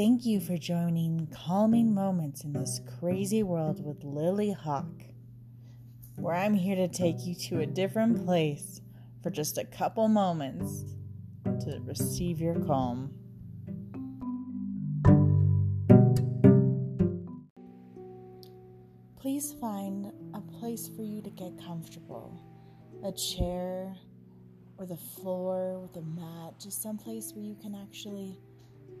Thank you for joining Calming mm. Moments in this crazy world with Lily Hawk, where I'm here to take you to a different place for just a couple moments to receive your calm. Please find a place for you to get comfortable a chair or the floor with a mat, just some place where you can actually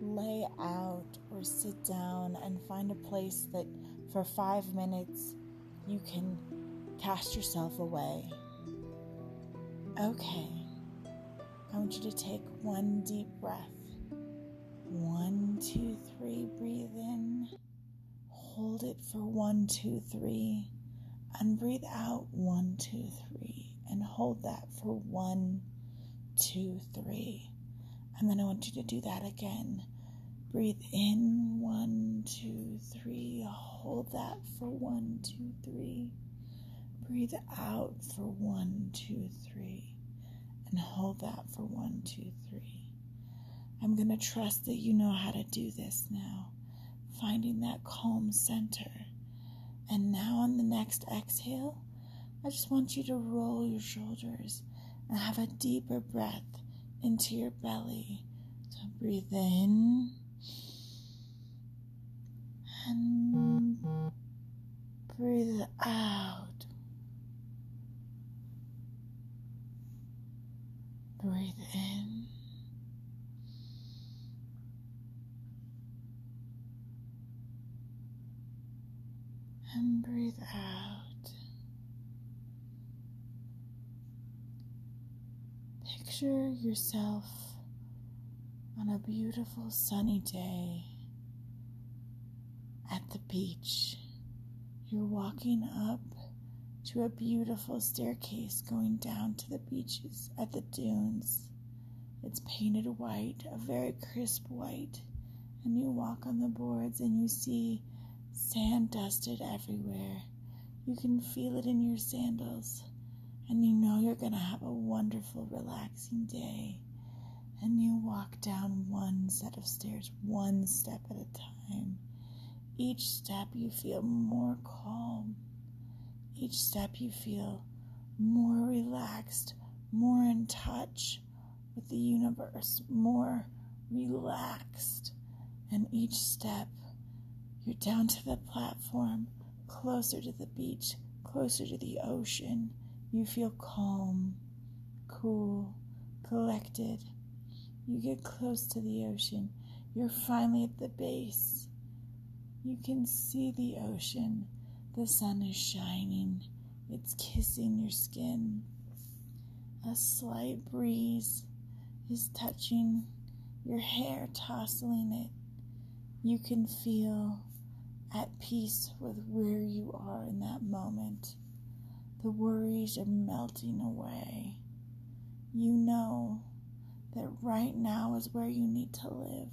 lay out or sit down and find a place that for five minutes you can cast yourself away. Okay, I want you to take one deep breath. One, two, three, breathe in. Hold it for one, two, three. And breathe out one, two, three. And hold that for one, two, three. And then I want you to do that again. Breathe in one, two, three. Hold that for one, two, three. Breathe out for one, two, three. And hold that for one, two, three. I'm going to trust that you know how to do this now, finding that calm center. And now on the next exhale, I just want you to roll your shoulders and have a deeper breath into your belly. So breathe in and breathe out. Breathe in. And breathe out. Picture yourself on a beautiful sunny day the beach. You're walking up to a beautiful staircase going down to the beaches at the dunes. It's painted white, a very crisp white, and you walk on the boards and you see sand dusted everywhere. You can feel it in your sandals, and you know you're going to have a wonderful, relaxing day. And you walk down one set of stairs, one step at a time. Each step you feel more calm. Each step you feel more relaxed, more in touch with the universe, more relaxed. And each step, you're down to the platform, closer to the beach, closer to the ocean. You feel calm, cool, collected. You get close to the ocean. You're finally at the base. You can see the ocean. The sun is shining, it's kissing your skin. A slight breeze is touching your hair, tossing it. You can feel at peace with where you are in that moment. The worries are melting away. You know that right now is where you need to live.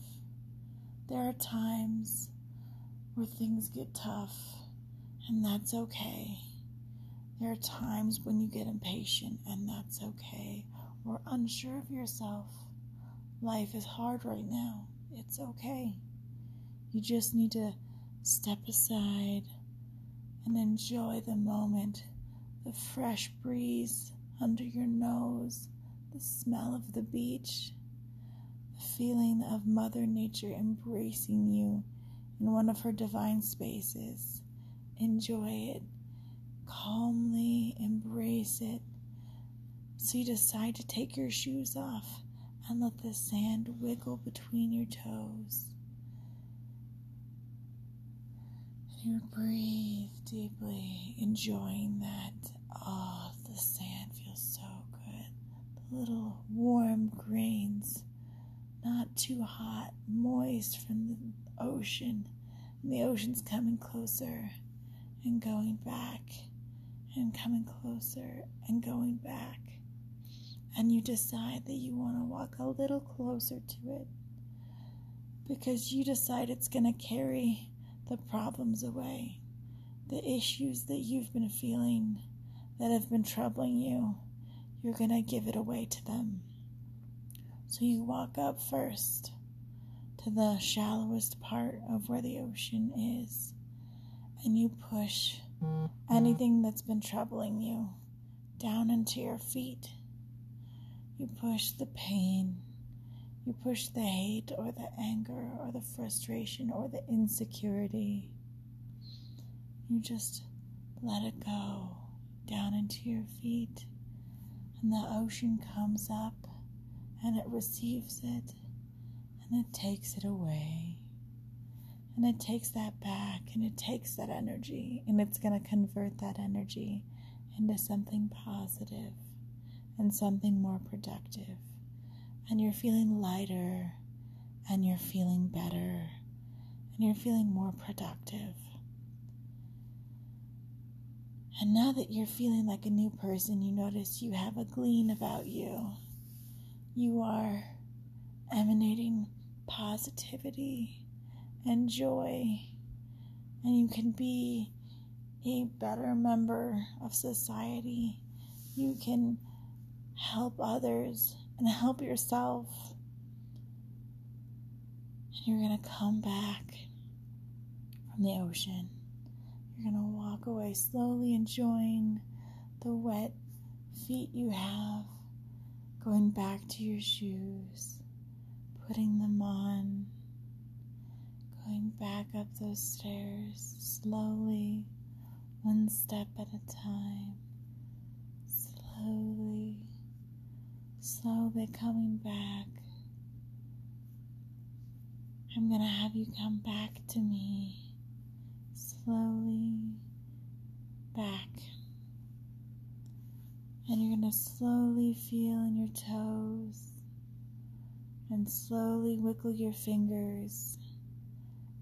There are times where things get tough, and that's okay. There are times when you get impatient, and that's okay, or unsure of yourself. Life is hard right now. It's okay. You just need to step aside and enjoy the moment the fresh breeze under your nose, the smell of the beach, the feeling of Mother Nature embracing you one of her divine spaces. Enjoy it. Calmly embrace it. So you decide to take your shoes off and let the sand wiggle between your toes. You breathe deeply, enjoying that. Oh, the sand feels so good. The little warm grains, not too hot, moist from the ocean, and the ocean's coming closer and going back and coming closer and going back. And you decide that you want to walk a little closer to it because you decide it's going to carry the problems away, the issues that you've been feeling that have been troubling you. You're going to give it away to them. So you walk up first to the shallowest part of where the ocean is, and you push anything that's been troubling you down into your feet. You push the pain, you push the hate or the anger or the frustration or the insecurity. You just let it go down into your feet, and the ocean comes up and it receives it and it takes it away. And it takes that back and it takes that energy and it's going to convert that energy into something positive and something more productive. And you're feeling lighter and you're feeling better and you're feeling more productive. And now that you're feeling like a new person, you notice you have a gleam about you. You are emanating positivity and joy, and you can be a better member of society. You can help others and help yourself. And you're going to come back from the ocean. You're going to walk away slowly, enjoying the wet feet you have, going back to your shoes, putting them on, going back up those stairs slowly, one step at a time, slowly, slowly coming back. I'm going to have you come back to me slowly back. And you're going to slowly feel in your toes and slowly wiggle your fingers.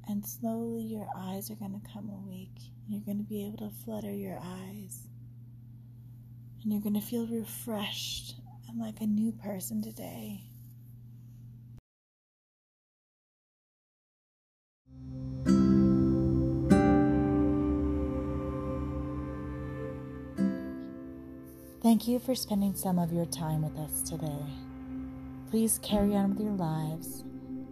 And slowly your eyes are going to come awake. You're going to be able to flutter your eyes. And you're going to feel refreshed and like a new person today. Thank you for spending some of your time with us today. Please carry on with your lives,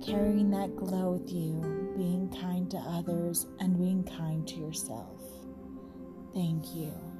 carrying that glow with you, being kind to others, and being kind to yourself. Thank you.